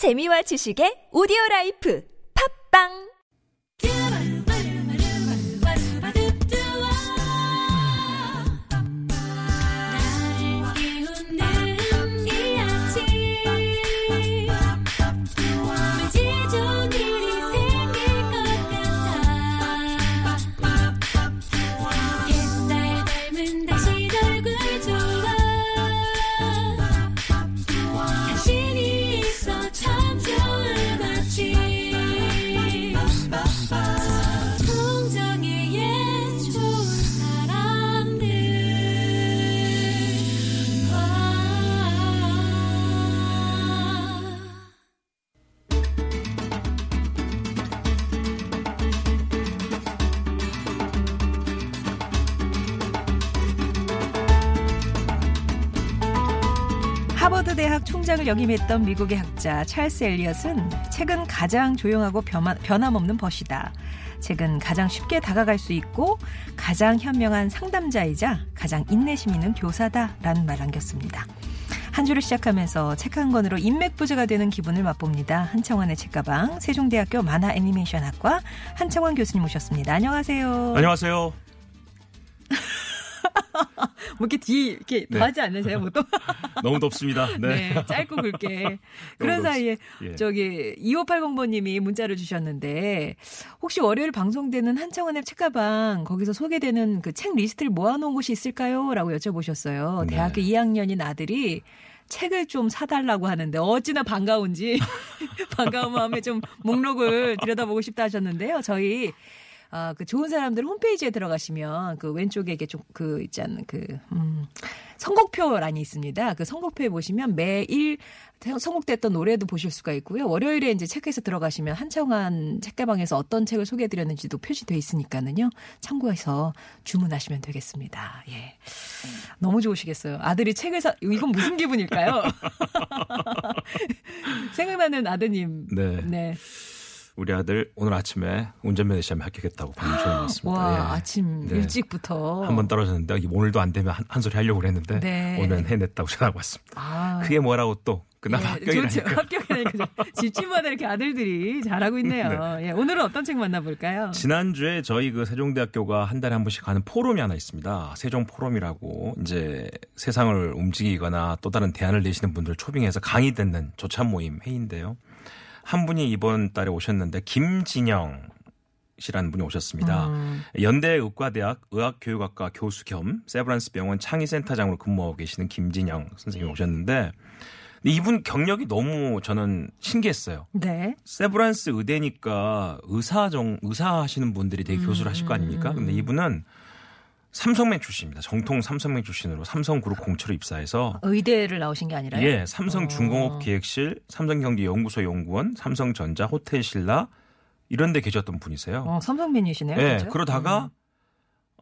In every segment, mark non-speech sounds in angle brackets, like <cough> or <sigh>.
재미와 지식의 오디오 라이프. 팝빵 대학 총장을 역임했던 미국의 학자 찰스 엘리엇은 책은 가장 조용하고 변함없는 벗이다. 책은 가장 쉽게 다가갈 수 있고 가장 현명한 상담자이자 가장 인내심 있는 교사다라는 말 남겼습니다. 한 주를 시작하면서 책 한 권으로 인맥 부자가 되는 기분을 맛봅니다. 한창원의 책가방 세종대학교 만화 애니메이션학과 한창원 교수님 오셨습니다. 안녕하세요. 안녕하세요. <laughs> 뭐 이렇게 뒤 이렇게 네. 더 하지 않으세요, 보통? <laughs> 너무 덥습니다. <laughs> 네. 네, 짧고 굵게. 그런 사이에 예. 저기 2580번님이 문자를 주셨는데 혹시 월요일 방송되는 한창원의 책가방 거기서 소개되는 그 책 리스트를 모아놓은 곳이 있을까요?라고 여쭤보셨어요. 네. 대학교 2학년인 아들이 책을 좀 사달라고 하는데 어찌나 반가운지 반가운 마음에 좀 목록을 들여다보고 싶다 하셨는데요. 저희 아, 그 좋은 사람들 홈페이지에 들어가시면 그 왼쪽에 이게 좀 그 있지 않는 그, 음, 선곡표란이 있습니다. 그 선곡표에 보시면 매일 선곡됐던 노래도 보실 수가 있고요. 월요일에 이제 체크해서 들어가시면 한창환 책가방에서 어떤 책을 소개해드렸는지도 표시돼 있으니까는요. 참고해서 주문하시면 되겠습니다. 예. 너무 좋으시겠어요. 아들이 책을 사, 이건 무슨 기분일까요? <laughs> <laughs> 생각나는 아드님. 네. 네. 우리 아들 오늘 아침에 운전면허 시험에 합격했다고 방금 전해왔습니다. 와, 예. 아침 네. 일찍부터. 한 번 떨어졌는데 오늘도 안 되면 한, 한 소리 하려고 그랬는데 네. 오늘은 해냈다고 전화가 왔습니다. 아. 그게 뭐라고 또 그나마 예. 합격이라니까. <laughs> 합격이라니까. 집집마다 이렇게 아들들이 잘하고 있네요. <laughs> 예, 오늘은 어떤 책 만나볼까요? 지난주에 저희 그 세종대학교가 한 달에 한 번씩 하는 포럼이 하나 있습니다. 세종 포럼이라고 이제 세상을 움직이거나 또 다른 대안을 내시는 분들 초빙해서 강의 듣는 조찬 모임 회의인데요. 한 분이 이번 달에 오셨는데 김진영 씨라는 분이 오셨습니다. 음. 연대 의과대학 의학교육학과 교수 겸 세브란스 병원 창의센터장으로 근무하고 계시는 김진영 선생님이 오셨는데 근데 이분 경력이 너무 저는 신기했어요. 네. 세브란스 의대니까 의사 정 의사 하시는 분들이 되게 교수를 하실 거 아닙니까? 근데 이분은 삼성맨 출신입니다. 정통 삼성맨 출신으로 삼성그룹 공채로 입사해서 의대를 나오신 게 아니라요? 예, 삼성 중공업 기획실, 삼성경제연구소 연구원, 삼성전자, 호텔신라 이런 데 계셨던 분이세요. 어, 삼성맨이시네요. 예, 그죠? 그러다가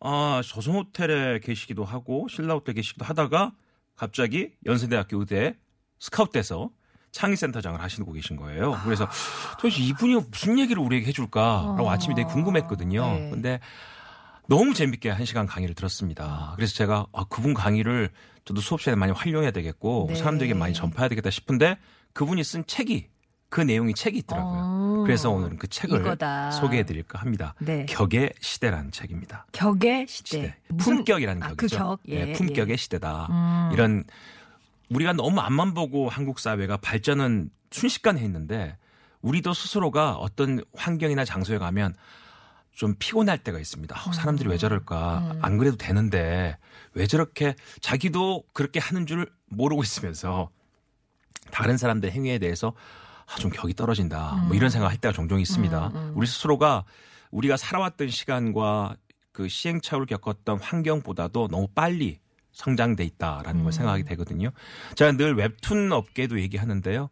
아, 조선호텔에 계시기도 하고 신라호텔 계시기도 하다가 갑자기 연세대학교 의대에 스카웃돼서 창의센터장을 하시고 계신 거예요. 그래서 도대체 이분이 무슨 얘기를 우리에게 해줄까라고 어. 아침에 되게 궁금했거든요. 네. 근데 너무 재밌게 한 시간 강의를 들었습니다. 그래서 제가 아, 그분 강의를 저도 수업 시간에 많이 활용해야 되겠고 네. 사람들에게 많이 전파해야 되겠다 싶은데 그분이 쓴 책이 그 내용이 책이 있더라고요. 어. 그래서 오늘은 그 책을 이거다. 소개해 드릴까 합니다. 네. 격의 시대라는 책입니다. 격의 시대. 시대. 무슨- 품격이라는 아, 격이죠. 그 격. 예, 예, 품격의 예. 시대다. 음. 이런 우리가 너무 앞만 보고 한국 사회가 발전은 순식간에 했는데 우리도 스스로가 어떤 환경이나 장소에 가면 좀 피곤할 때가 있습니다. 아, 사람들이 왜 저럴까? 음. 안 그래도 되는데 왜 저렇게 자기도 그렇게 하는 줄 모르고 있으면서 다른 사람들의 행위에 대해서 아, 좀 격이 떨어진다. 뭐 이런 생각 할 때가 종종 있습니다. 음, 우리 스스로가 우리가 살아왔던 시간과 그 시행착오를 겪었던 환경보다도 너무 빨리 성장돼 있다라는 걸 생각하게 되거든요. 제가 늘 웹툰 업계도 얘기하는데요.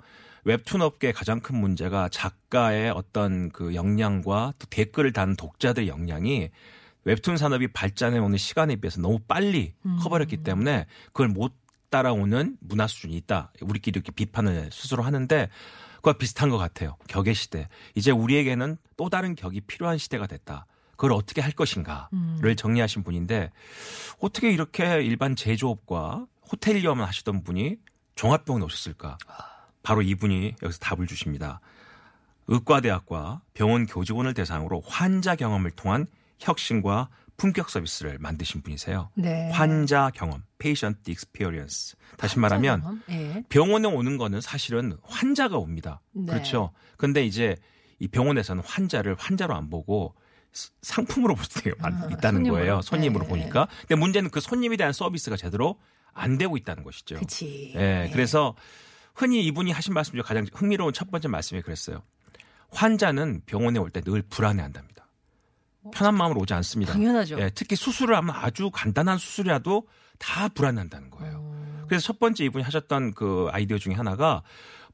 웹툰 업계의 가장 큰 문제가 작가의 어떤 그 역량과 또 댓글을 다는 독자들의 역량이 웹툰 산업이 발전해 오는 시간에 비해서 너무 빨리 커버렸기 때문에 그걸 못 따라오는 문화 수준이 있다. 우리끼리 이렇게 비판을 스스로 하는데 그와 비슷한 것 같아요. 격의 시대. 이제 우리에게는 또 다른 격이 필요한 시대가 됐다. 그걸 어떻게 할 것인가를 정리하신 분인데 어떻게 이렇게 일반 제조업과 호텔리어만 하시던 분이 종합병원에 오셨을까? 바로 이분이 여기서 답을 주십니다. 의과대학과 병원 교직원을 대상으로 환자 경험을 통한 혁신과 품격 서비스를 만드신 분이세요. 네. 환자 경험, patient experience. 다시 말하면? 예. 병원에 오는 거는 사실은 환자가 옵니다. 네. 그렇죠. 근데 이제 이 병원에서는 환자를 환자로 안 보고 스- 상품으로 볼 수가 아, 있다는 손님으로. 거예요. 손님으로 네. 보니까. 근데 문제는 그 손님에 대한 서비스가 제대로 안 되고 있다는 것이죠. 그치. 예, 네. 그래서 흔히 이분이 하신 말씀 중에 가장 흥미로운 첫 번째 말씀이 그랬어요. 환자는 병원에 올 때 늘 불안해 한답니다. 편한 마음으로 오지 않습니다. 당연하죠. 예, 특히 수술을 하면 아주 간단한 수술이라도 다 불안한다는 거예요. 어. 그래서 첫 번째 이분이 하셨던 그 아이디어 중에 하나가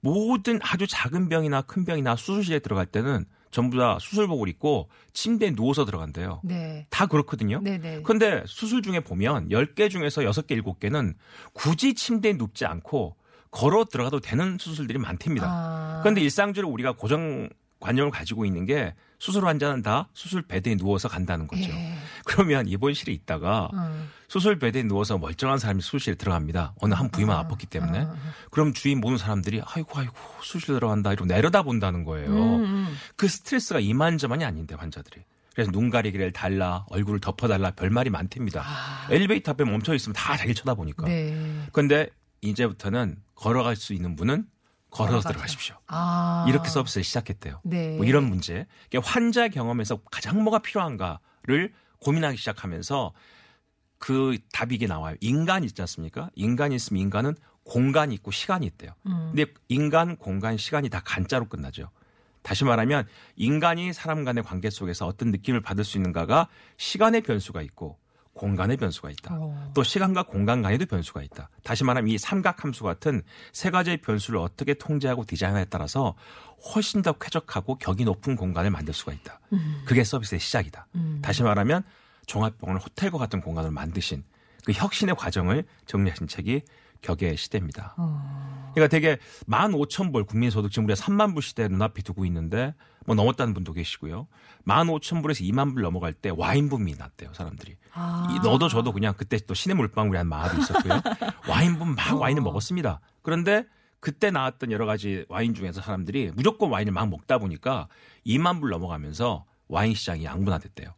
모든 아주 작은 병이나 큰 병이나 수술실에 들어갈 때는 전부 다 수술복을 입고 침대에 누워서 들어간대요. 네. 다 그렇거든요. 네네. 근데 수술 중에 보면 10개 중에서 6개, 7개는 굳이 침대에 눕지 않고 걸어 들어가도 되는 수술들이 많답니다. 아. 그런데 일상적으로 우리가 고정 관념을 가지고 있는 게 수술 환자는 다 수술 베드에 누워서 간다는 거죠. 예. 그러면 입원실에 있다가 음. 수술 베드에 누워서 멀쩡한 사람이 수술실에 들어갑니다. 어느 한 부위만 아팠기 때문에. 아. 그럼 주위 모든 사람들이 아이고 아이고 수술 들어간다 이러고 내려다 본다는 거예요. 음, 음. 그 스트레스가 이만저만이 아닌데 환자들이. 그래서 눈 가리기를 달라 얼굴을 덮어달라 별말이 많답니다. 아. 엘리베이터 앞에 멈춰 있으면 다 자기 쳐다보니까. 네. 근데 이제부터는 걸어갈 수 있는 분은 걸어서. 들어가십시오. 아. 이렇게 서비스를 시작했대요. 네. 뭐 이런 문제. 그러니까 환자 경험에서 가장 뭐가 필요한가를 고민하기 시작하면서 그 답이 이게 나와요. 인간이 있지 않습니까? 인간이 있으면 인간은 공간이 있고 시간이 있대요. 음. 근데 인간, 공간, 시간이 다 간자로 끝나죠. 다시 말하면 인간이 사람 간의 관계 속에서 어떤 느낌을 받을 수 있는가가 시간의 변수가 있고 공간의 변수가 있다. 어. 또 시간과 공간 간에도 변수가 있다. 다시 말하면 이 삼각함수 같은 세 가지의 변수를 어떻게 통제하고 디자인하에 따라서 훨씬 더 쾌적하고 격이 높은 공간을 만들 수가 있다. 그게 서비스의 시작이다. 음. 다시 말하면 종합병원을 호텔과 같은 공간을 만드신 그 혁신의 과정을 정리하신 책이 격의 시대입니다. 어. 그러니까 되게 15,000불 국민소득 지금 우리가 3만 불 시대 눈앞에 두고 있는데 뭐 넘었다는 분도 계시고요. 15,000불에서 2만 불 넘어갈 때 와인 붐이 났대요, 사람들이. 아. 이 너도 저도 그냥 그때 또 시내 물방울이라는 마을이 있었고요. <laughs> 와인분 막 와인을 먹었습니다. 그런데 그때 나왔던 여러 가지 와인 중에서 사람들이 무조건 와인을 막 먹다 보니까 2만 불 넘어가면서 와인 시장이 양분화됐대요.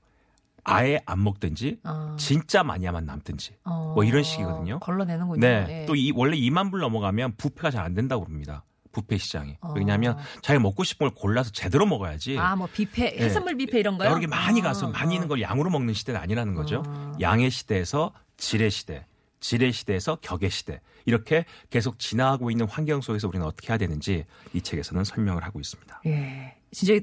아예 안 먹든지 아. 진짜 많이 하면 남든지 어. 뭐 이런 식이거든요. 걸러내는군요. 네. 예. 또이 원래 2만 불 넘어가면 부페가 잘 안 된다고 그럽니다. 부페 시장이. 어. 왜냐하면 자기 먹고 싶은 걸 골라서 제대로 먹어야지. 아, 뭐 뷔페, 네. 해산물 뷔페 이런 거요? 여러 개 많이 가서 아, 많이 있는 어. 걸 양으로 먹는 시대는 아니라는 거죠. 어. 양의 시대에서 질의 시대, 질의 시대에서 격의 시대. 이렇게 계속 지나가고 있는 환경 속에서 우리는 어떻게 해야 되는지 이 책에서는 설명을 하고 있습니다. 예. 진짜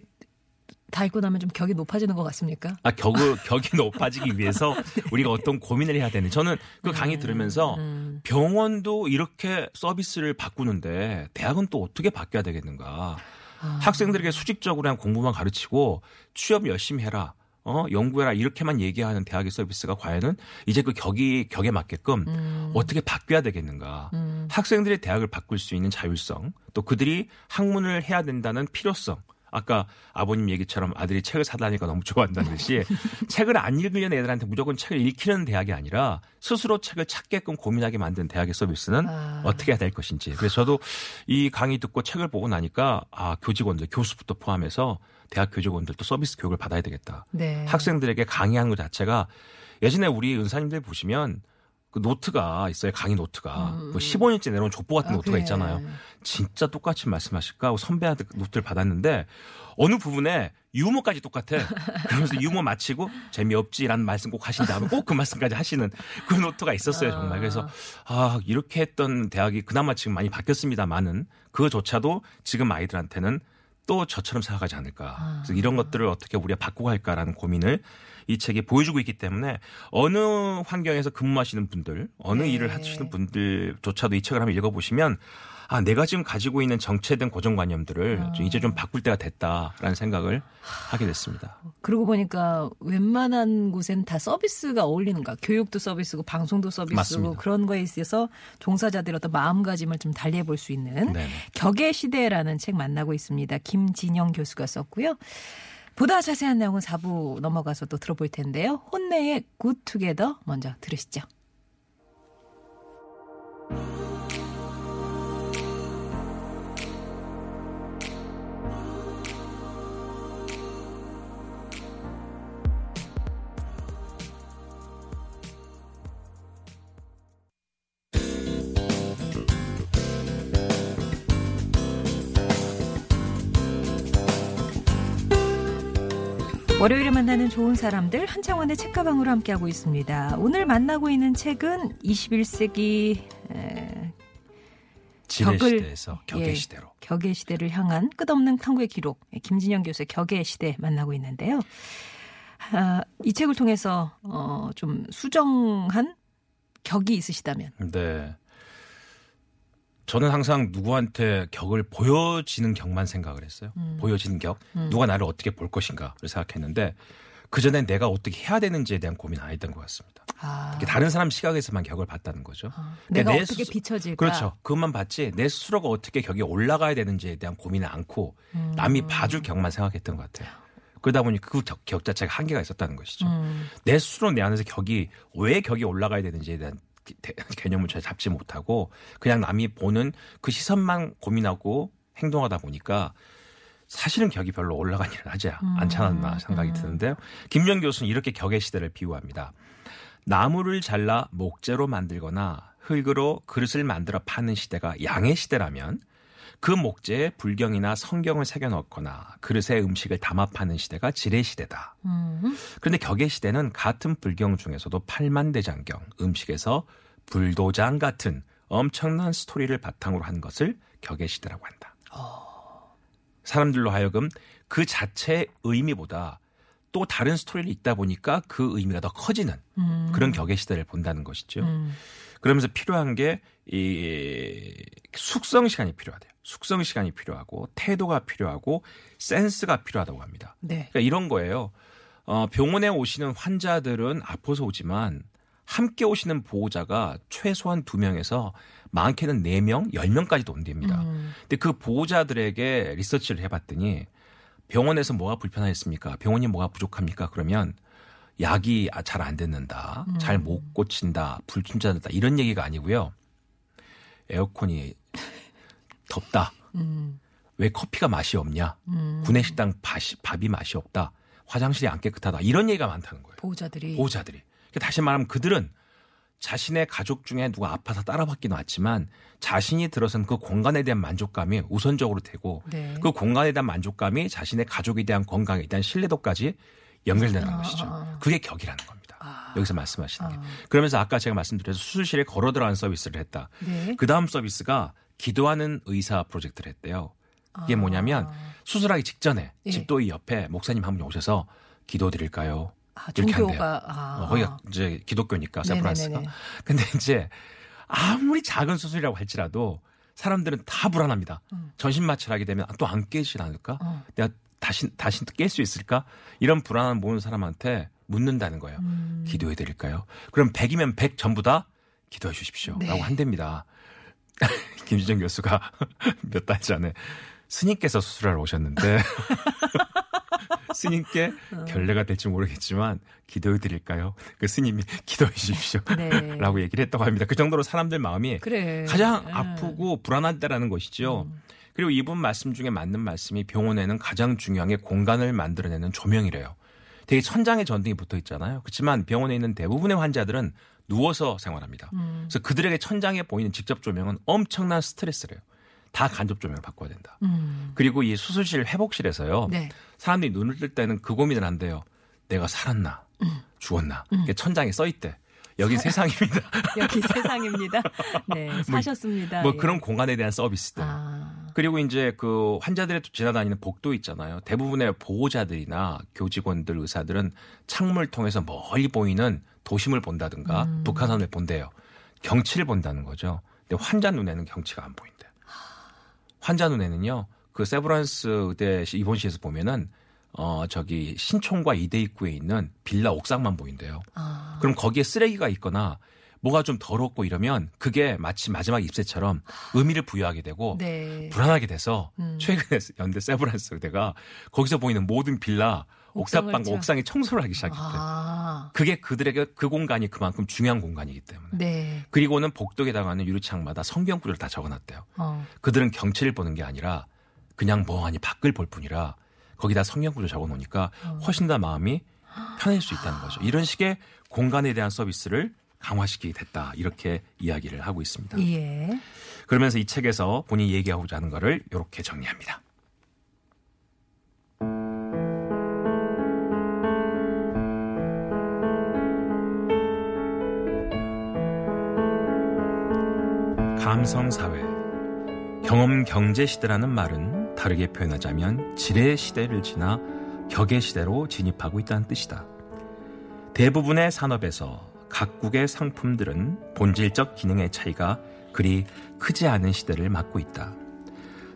다 읽고 나면 좀 격이 높아지는 것 같습니까? 아, 격을, 격이 높아지기 위해서 우리가 어떤 고민을 해야 되는. 저는 그 강의 들으면서 음. 병원도 이렇게 서비스를 바꾸는데 대학은 또 어떻게 바뀌어야 되겠는가. 아. 학생들에게 수직적으로 그냥 공부만 가르치고 취업 열심히 해라. 어, 연구해라. 이렇게만 얘기하는 대학의 서비스가 과연은 이제 그 격이, 격에 맞게끔 음. 어떻게 바뀌어야 되겠는가. 음. 학생들의 대학을 바꿀 수 있는 자율성, 또 그들이 학문을 해야 된다는 필요성. 아까 아버님 얘기처럼 아들이 책을 사다니까 너무 좋아한다는 듯이 <laughs> 책을 안 읽으려는 애들한테 무조건 책을 읽히는 대학이 아니라 스스로 책을 찾게끔 고민하게 만든 대학의 서비스는 아. 어떻게 해야 될 것인지. 그래서 저도 이 강의 듣고 책을 보고 나니까 아, 교직원들, 교수부터 포함해서 대학 교직원들도 서비스 교육을 받아야 되겠다. 네. 학생들에게 강의하는 것 자체가 예전에 우리 은사님들 보시면 그 노트가 있어요. 강의 노트가. 뭐 15년째 내려온 족보 같은 음. 아, 노트가 그래. 있잖아요. 진짜 똑같이 말씀하실까 하고 선배한테 그 노트를 받았는데 어느 부분에 유머까지 똑같아. <laughs> 그러면서 유머 마치고 재미없지라는 말씀 꼭 하신 다음에 꼭 그 말씀까지 하시는 그 노트가 있었어요. 정말. 그래서 아, 이렇게 했던 대학이 그나마 지금 많이 바뀌었습니다만은 그조차도 지금 아이들한테는 또 저처럼 생각하지 않을까. 그래서 이런 것들을 어떻게 우리가 바꾸고 할까라는 고민을 이 책이 보여주고 있기 때문에 어느 환경에서 근무하시는 분들, 어느 네. 일을 하시는 분들조차도 이 책을 한번 읽어보시면 아, 내가 지금 가지고 있는 정체된 고정관념들을 좀 이제 좀 바꿀 때가 됐다라는 생각을 하게 됐습니다. 그러고 보니까 웬만한 곳엔 다 서비스가 어울리는가. 교육도 서비스고 방송도 서비스고 맞습니다. 그런 거에 있어서 종사자들의 어떤 마음가짐을 좀 달리해 볼 수 있는 네. 격의 시대라는 책 만나고 있습니다. 김진영 교수가 썼고요. 보다 자세한 내용은 4부 넘어가서 또 들어볼 텐데요. 혼내의 굿투게더 먼저 들으시죠. 월요일에 만나는 좋은 사람들 한창원의 책가방으로 함께하고 있습니다. 오늘 만나고 있는 책은 21세기 에, 지뢰 격을- 시대에서 격의 예, 시대로. 격의 시대를 향한 끝없는 탐구의 기록 예, 김진영 교수의 격의 시대 만나고 있는데요. 아, 이 책을 통해서 어, 좀 수정한 격이 있으시다면 네. 저는 항상 누구한테 격을 보여지는 격만 생각을 했어요. 음. 보여지는 격. 누가 나를 어떻게 볼 것인가를 생각했는데 그전엔 내가 어떻게 해야 되는지에 대한 고민 안 했던 것 같습니다. 아, 다른 사람 시각에서만 격을 봤다는 거죠. 아, 그러니까 내가 내 어떻게 스스- 비춰질까? 그렇죠. 그것만 봤지 내 스스로가 어떻게 격이 올라가야 되는지에 대한 고민을 않고 남이 봐줄 격만 생각했던 것 같아요. 그러다 보니 그 격, 격 자체가 한계가 있었다는 것이죠. 음. 내 스스로 내 안에서 격이 왜 격이 올라가야 되는지에 대한 <laughs> 개념을 잘 잡지 못하고 그냥 남이 보는 그 시선만 고민하고 행동하다 보니까 사실은 격이 별로 올라가지 <laughs> 하지 않잖았나 생각이 드는데요. 김정 교수는 이렇게 격의 시대를 비유합니다. 나무를 잘라 목재로 만들거나 흙으로 그릇을 만들어 파는 시대가 양의 시대라면 그 목재에 불경이나 성경을 새겨 넣거나 그릇에 음식을 담아 파는 시대가 지뢰 시대다. 음. 그런데 격의 시대는 같은 불경 중에서도 팔만대장경, 음식에서 불도장 같은 엄청난 스토리를 바탕으로 한 것을 격의 시대라고 한다. 사람들로 하여금 그 자체의 의미보다 또 다른 스토리를 읽다 보니까 그 의미가 더 커지는 그런 격의 시대를 본다는 것이죠. 음. 그러면서 필요한 게 이 숙성 시간이 필요하대요. 숙성 시간이 필요하고 태도가 필요하고 센스가 필요하다고 합니다. 네. 그러니까 이런 거예요. 어, 병원에 오시는 환자들은 아파서 오지만 함께 오시는 보호자가 최소한 두명에서 많게는 네명 10명까지도 온답니다. 음. 근데 그 보호자들에게 리서치를 해봤더니 병원에서 뭐가 불편했습니까? 병원이 뭐가 부족합니까? 그러면 약이 아, 잘안 듣는다, 잘못 고친다, 불충전한다 이런 얘기가 아니고요. 에어컨이 덥다. 음. 왜 커피가 맛이 없냐? 음. 구내식당 밥이, 밥이 맛이 없다. 화장실이 안 깨끗하다. 이런 얘기가 많다는 거예요. 보호자들이 보호자들이. 그러니까 다시 말하면 그들은 자신의 가족 중에 누가 아파서 따라받기는 왔지만 자신이 들어선 그 공간에 대한 만족감이 우선적으로 되고 네. 그 공간에 대한 만족감이 자신의 가족에 대한 건강에 대한 신뢰도까지 연결되는 아, 것이죠. 아, 아. 그게 격이라는 겁니다. 아. 여기서 말씀하시는 게. 아. 그러면서 아까 제가 말씀드려서 수술실에 걸어 들어가는 서비스를 했다. 네. 그 다음 서비스가 기도하는 의사 프로젝트를 했대요. 이게 아. 뭐냐면 수술하기 직전에 예. 집도의 옆에 목사님 한 분이 오셔서 기도 드릴까요? 아, 이렇게 한대요. 종교가 아. 어, 거기가 이제 기독교니까 세브란스가. 네네네네. 근데 이제 아무리 작은 수술이라고 할지라도 사람들은 다 불안합니다. 음. 전신 마취를 하게 되면 또 안 깨지지 않을까? 어. 내가 다시 다시 또깰수 있을까? 이런 불안함 모는 사람한테 묻는다는 거예요. 음. 기도해 드릴까요? 그럼 100이면 100 전부 다 기도해 주십시오. 네. 라고 한답니다. <laughs> 김지정 교수가 <laughs> 몇 달 전에 스님께서 수술하러 오셨는데 <laughs> 스님께 어. 결례가 될지 모르겠지만 기도해 드릴까요? 그 스님이 기도해 주십시오. 네. 라고 얘기를 했다고 합니다. 그 정도로 사람들 마음이 그래. 가장 예. 아프고 불안하다라는 것이죠. 음. 그리고 이분 말씀 중에 맞는 말씀이 병원에는 가장 중요한 게 공간을 만들어내는 조명이래요. 되게 천장에 전등이 붙어 있잖아요. 그렇지만 병원에 있는 대부분의 환자들은 누워서 생활합니다. 음. 그래서 그들에게 천장에 보이는 직접 조명은 엄청난 스트레스래요. 다 간접 조명을 바꿔야 된다. 음. 그리고 이 수술실 회복실에서요. 네. 사람들이 눈을 뜰 때는 그 고민을 한대요. 내가 살았나? 죽었나? 이게 천장에 써 있대. 여기 세상입니다. <laughs> 여기 세상입니다. 네. 사셨습니다. 뭐 예. 그런 공간에 대한 서비스들. 아. 그리고 이제 그 환자들의 지나다니는 복도 있잖아요. 대부분의 보호자들이나 교직원들, 의사들은 창문을 통해서 멀리 보이는 도심을 본다든가 음. 북한산을 본대요. 경치를 본다는 거죠. 근데 환자 눈에는 경치가 안 보인대요. 환자 눈에는요. 그 세브란스 의대 입원실에서 보면은 어 저기 신촌과 이대 입구에 있는 빌라 옥상만 보인대요. 아. 그럼 거기에 쓰레기가 있거나 뭐가 좀 더럽고 이러면 그게 마치 마지막 입새처럼 의미를 부여하게 되고 네. 불안하게 돼서 음. 최근에 연대 세브란스 의대가 거기서 보이는 모든 빌라 옥탑방 쳐- 옥상에 청소를 하기 시작했대. 요 아. 그게 그들에게 그 공간이 그만큼 중요한 공간이기 때문에. 네. 그리고는 복도에 당하는 유리창마다 성경 구절을 다 적어놨대요. 어. 그들은 경치를 보는 게 아니라 그냥 멍하니 밖을 볼 뿐이라 거기다 성경 구절 적어놓으니까 훨씬 더 마음이 편해질 수 있다는 거죠. 이런 식의 공간에 대한 서비스를 강화시키 됐다 이렇게 이야기를 하고 있습니다. 예. 그러면서 이 책에서 본인이 얘기하고자 하는 거를 이렇게 정리합니다. 감성사회, 경험경제 시대라는 말은 다르게 표현하자면 지뢰 시대를 지나 격의 시대로 진입하고 있다는 뜻이다. 대부분의 산업에서 각국의 상품들은 본질적 기능의 차이가 그리 크지 않은 시대를 맞고 있다.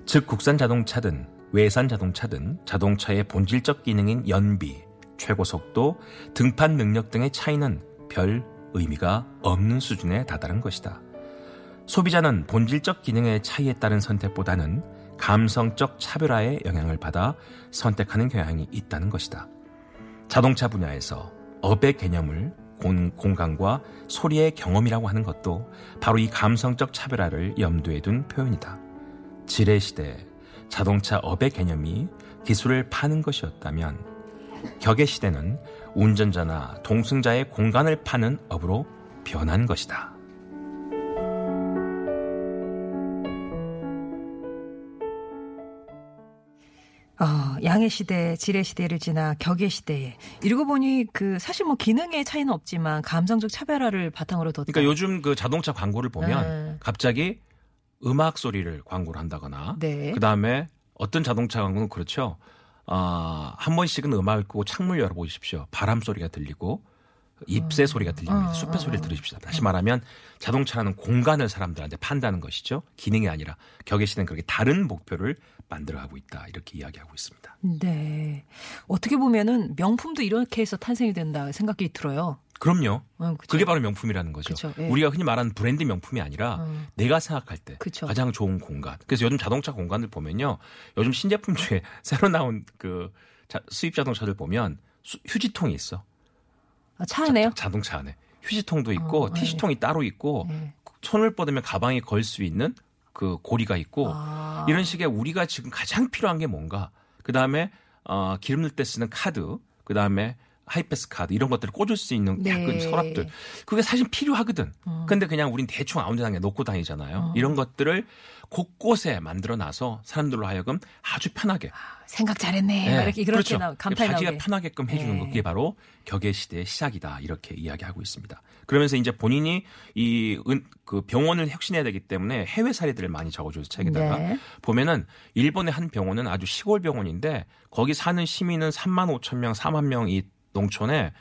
즉 국산 자동차든 외산 자동차든 자동차의 본질적 기능인 연비, 최고 속도, 등판 능력 등의 차이는 별 의미가 없는 수준에 다다른 것이다. 소비자는 본질적 기능의 차이에 따른 선택보다는 감성적 차별화의 영향을 받아 선택하는 경향이 있다는 것이다. 자동차 분야에서 업의 개념을 공, 공간과 소리의 경험이라고 하는 것도 바로 이 감성적 차별화를 염두에 둔 표현이다. 지뢰 시대 자동차 업의 개념이 기술을 파는 것이었다면 격의 시대는 운전자나 동승자의 공간을 파는 업으로 변한 것이다. 어, 양의 시대, 지뢰 시대를 지나 격의 시대에 이러고 보니 그 사실 뭐 기능의 차이는 없지만 감성적 차별화를 바탕으로 뒀다. 그러니까 요즘 그 자동차 광고를 보면 네. 갑자기 음악 소리를 광고를 한다거나 네. 그 다음에 어떤 자동차 광고는 그렇죠. 아, 한 번씩은 음악을 끄고 창문 열어보십시오. 바람 소리가 들리고 잎새 소리가 들립니다. 어, 숲의 어, 소리를 어. 들으십시오. 다시 말하면 자동차라는 공간을 사람들한테 판다는 것이죠. 기능이 아니라 격의 시대는 그렇게 다른 목표를 만들어가고 있다. 이렇게 이야기하고 있습니다. 네. 어떻게 보면은 명품도 이렇게 해서 탄생이 된다 생각이 들어요. 그럼요. 어? 그게 바로 명품이라는 거죠. 그쵸, 예. 우리가 흔히 말하는 브랜드 명품이 아니라 어. 내가 생각할 때 그쵸. 가장 좋은 공간. 그래서 요즘 자동차 공간을 보면요. 요즘 신제품 중에 <laughs> 새로 나온 그 자- 수입 자동차들 보면 수- 휴지통이 있어. 아, 차 안에요? 자, 동차 안에. 휴지통도 있고 어, 티슈통이 따로 있고 네. 손을 뻗으면 가방에 걸 수 있는 그 고리가 있고 아. 이런 식의 우리가 지금 가장 필요한 게 뭔가. 그 다음에 어, 기름 넣을 때 쓰는 카드. 그 다음에 하이패스 카드 이런 것들을 꽂을 수 있는 네. 약간 서랍들. 그게 사실 필요하거든. 음. 근데 그냥 우린 대충 아무 데나 그냥 놓고 다니잖아요. 이런 것들을 곳곳에 만들어 놔서 사람들로 하여금 아주 편하게 생각 잘했네. 네, 이렇게 그렇게 그렇죠. 나 감탄이 자기가 나오게. 편하게끔 해주는 네. 것 그게 바로 격의 시대의 시작이다 이렇게 이야기하고 있습니다. 그러면서 이제 본인이 이 그 병원을 혁신해야 되기 때문에 해외 사례들을 많이 적어줘서 책에다가 네. 보면은 일본의 한 병원은 아주 시골 병원인데 거기 사는 시민은 3만 5천 명, 4만 명이 농촌에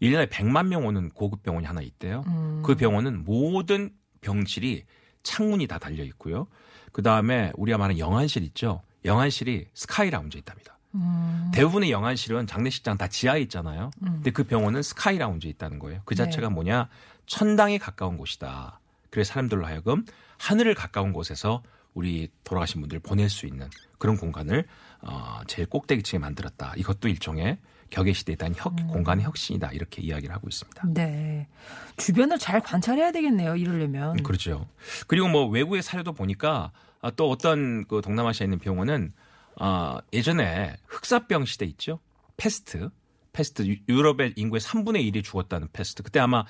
1년에 100만 명 오는 고급 병원이 하나 있대요. 음. 그 병원은 모든 병실이 창문이 다 달려 있고요. 그 다음에 우리가 말하는 영안실 있죠. 영안실이 스카이 라운지에 있답니다. 음. 대부분의 영안실은 장례식장 다 지하에 있잖아요. 근데 그 병원은 스카이 라운지에 있다는 거예요. 그 자체가 네. 뭐냐? 천당에 가까운 곳이다. 그래서 사람들로 하여금 하늘을 가까운 곳에서 우리 돌아가신 분들 보낼 수 있는 그런 공간을 어, 제일 꼭대기층에 만들었다. 이것도 일종의 격의 시대에 대한 혁, 음. 공간의 혁신이다. 이렇게 이야기를 하고 있습니다. 네. 주변을 잘 관찰해야 되겠네요. 이러려면. 그렇죠. 그리고 뭐 외국의 사례도 보니까 아, 또 어떤 그 동남아시아에 있는 병원은 아, 예전에 흑사병 시대 있죠. 페스트. 페스트 유- 유럽의 인구의 3분의 1이 죽었다는 페스트. 그때 아마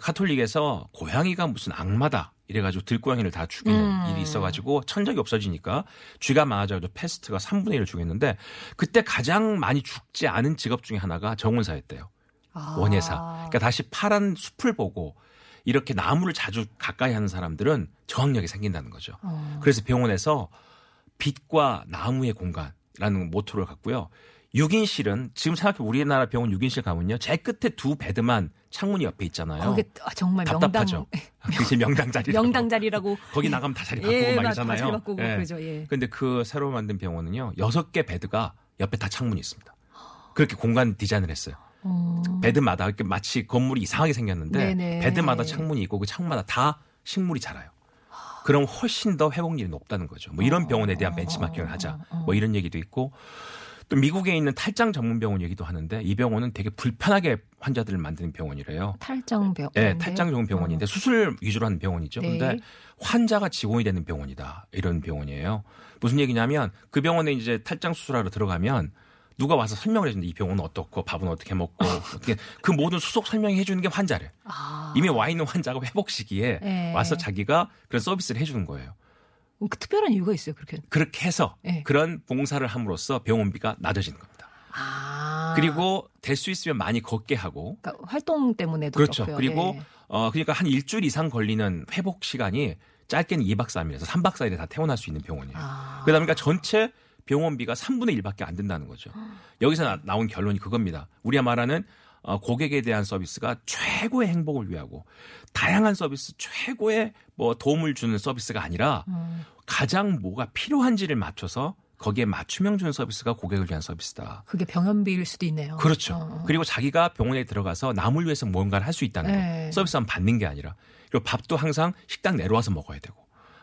카톨릭에서 고양이가 무슨 악마다 이래가지고 들고양이를 다 죽이는 음. 일이 있어가지고 천적이 없어지니까 쥐가 많아져가지고 페스트가 3분의 1을 죽였는데 그때 가장 많이 죽지 않은 직업 중에 하나가 정원사였대요. 아. 원예사. 그러니까 다시 파란 숲을 보고 이렇게 나무를 자주 가까이 하는 사람들은 저항력이 생긴다는 거죠. 어. 그래서 병원에서 빛과 나무의 공간이라는 모토를 갖고요. 6인실은 지금 생각해 우리나라 병원 6인실 가면요. 제일 끝에 두 베드만 창문이 옆에 있잖아요. 거기 아, 정말 명당 답답하죠. 그게 명당 자리. 명당 자리라고 거기 나가면 다 자리 바꾸고 예, 막다 이잖아요. 바꾸고 예. 그러죠. 예. 근데 그 새로 만든 병원은요. 여섯 개 베드가 옆에 다 창문이 있습니다. 그렇게 공간 디자인을 했어요. 어. 베드마다 이렇게 마치 건물이 이상하게 생겼는데 네네. 베드마다 창문이 있고 그 창마다 다 식물이 자라요. 그럼 훨씬 더 회복률이 높다는 거죠. 뭐 이런 병원에 대한 벤치마킹을 하자. 뭐 이런 얘기도 있고 또 미국에 있는 탈장 전문 병원 얘기도 하는데 이 병원은 되게 불편하게 환자들을 만드는 병원이래요. 탈장병. 예, 탈장 좋은 병원인데 수술 위주로 하는 병원이죠. 네. 근데 환자가 직원이 되는 병원이다. 이런 병원이에요. 무슨 얘기냐면 그 병원에 이제 탈장 수술하러 들어가면 누가 와서 설명을 해주는데 이 병원은 어떻고 밥은 어떻게 먹고 어떻게 그 모든 수속 설명해 주는 게 환자래. 아. 이미 와 있는 환자가 회복 시기에 네. 와서 자기가 그런 서비스를 해주는 거예요. 그 특별한 이유가 있어요. 그렇게. 그렇게 해서 네. 그런 봉사를 함으로써 병원비가 낮아지는 겁니다. 아. 그리고 될 수 있으면 많이 걷게 하고 그러니까 활동 때문에도 그렇죠. 그렇고요. 그리고 예. 어 그러니까 한 일주일 이상 걸리는 회복 시간이 짧게는 2박 3일에서 3박 4일에 다 퇴원할 수 있는 병원이에요. 아. 그러다 보니까 전체 병원비가 3분의 1밖에 안 된다는 거죠. 여기서 나, 나온 결론이 그겁니다. 우리가 말하는 어, 고객에 대한 서비스가 최고의 행복을 위하고 다양한 서비스 최고의 뭐 도움을 주는 서비스가 아니라 음. 가장 뭐가 필요한지를 맞춰서 거기에 맞춤형 주는 서비스가 고객을 위한 서비스다. 그게 병원비일 수도 있네요. 그렇죠. 어. 그리고 자기가 병원에 들어가서 남을 위해서 뭔가를 할 수 있다는 네. 거. 서비스만 받는 게 아니라. 그리고 밥도 항상 식당 내려와서 먹어야 되고.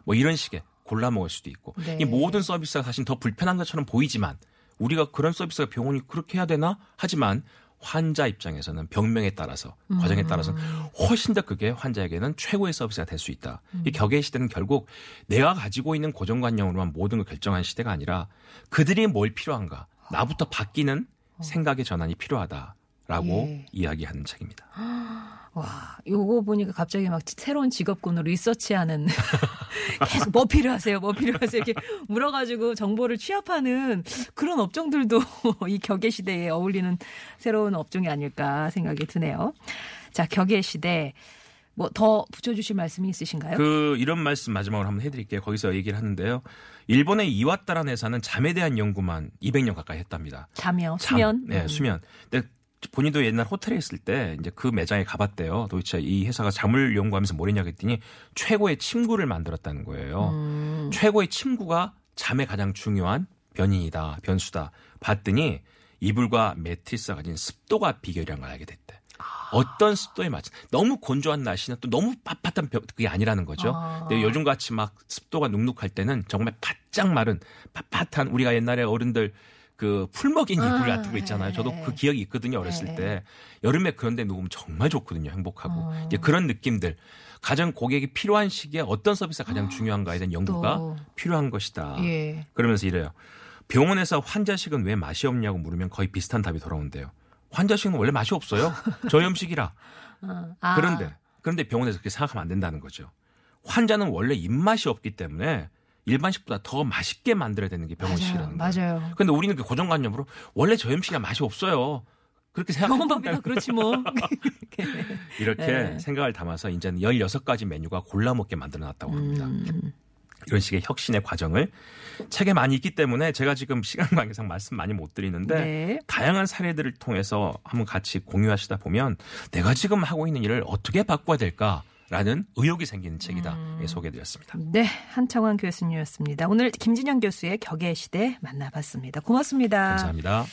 뭐 이런 식의 골라 먹을 수도 있고. 네. 이 모든 서비스가 사실 더 불편한 것처럼 보이지만 우리가 그런 서비스가 병원이 그렇게 해야 되나? 하지만 환자 입장에서는 병명에 따라서 과정에 음. 따라서 훨씬 더 그게 환자에게는 최고의 서비스가 될 수 있다. 음. 이 격의 시대는 결국 내가 가지고 있는 고정관념으로만 모든 걸 결정한 시대가 아니라 그들이 뭘 필요한가 나부터 바뀌는 생각의 전환이 필요하다라고 어. 예. 이야기하는 책입니다. <gasps> 와, 요거 보니까 갑자기 막 새로운 직업군으로 리서치하는 <laughs> 계속 뭐 필요하세요? 뭐 필요하세요? 이렇게 물어가지고 정보를 취합하는 그런 업종들도 <laughs> 이 격의 시대에 어울리는 새로운 업종이 아닐까 생각이 드네요. 자, 격의 시대. 뭐 더 붙여주실 말씀이 있으신가요? 그 이런 말씀 마지막으로 한번 해드릴게요. 거기서 얘기를 하는데요. 일본의 이와타라는 회사는 잠에 대한 연구만 200년 가까이 했답니다. 잠이요, 잠. 수면. 네, 음. 수면. 근데 본인도 옛날 호텔에 있을 때 이제 그 매장에 가봤대요. 도대체 이 회사가 잠을 연구하면서 뭘 했냐 그랬더니 최고의 침구를 만들었다는 거예요. 음. 최고의 침구가 잠에 가장 중요한 변인이다, 변수다. 봤더니 이불과 매트리스가 가진 습도가 비결이라는 걸 알게 됐대. 어떤 습도에 맞춰 너무 건조한 날씨는 또 너무 빳빳한 벼- 그게 아니라는 거죠. 아. 근데 요즘 같이 막 습도가 눅눅할 때는 정말 바짝 마른 빳빳한 우리가 옛날에 어른들 그 풀먹인 이불 아, 같은 거 있잖아요. 저도 네. 그 기억이 있거든요. 어렸을 네. 때 여름에 그런 데 누우면 정말 좋거든요. 행복하고 어. 이제 그런 느낌들 가장 고객이 필요한 시기에 어떤 서비스가 가장 중요한가에 대한 연구가 아, 또. 필요한 것이다. 예. 그러면서 이래요. 병원에서 환자식은 왜 맛이 없냐고 물으면 거의 비슷한 답이 돌아온대요. 환자식은 원래 맛이 없어요. 저염식이라. <laughs> 어. 아. 그런데 그런데 병원에서 그렇게 생각하면 안 된다는 거죠. 환자는 원래 입맛이 없기 때문에 일반식보다 더 맛있게 만들어야 되는 게 병원식이라는 거예요. 맞아요. 근데 우리는 그 고정관념으로 원래 저염식이 맛이 없어요. 그렇게 생각한다. 그렇지 뭐. <laughs> 이렇게 네. 생각을 담아서 이제는 16가지 메뉴가 골라 먹게 만들어 놨다고 합니다. 음. 이런 식의 혁신의 과정을 책에 많이 있기 때문에 제가 지금 시간 관계상 말씀 많이 못 드리는데 네. 다양한 사례들을 통해서 한번 같이 공유하시다 보면 내가 지금 하고 있는 일을 어떻게 바꿔야 될까 라는 의욕이 생기는 책이다 음. 예, 소개드렸습니다. 네, 한창환 교수님이었습니다. 오늘 김진영 교수의 격의 시대 만나봤습니다. 고맙습니다. 감사합니다.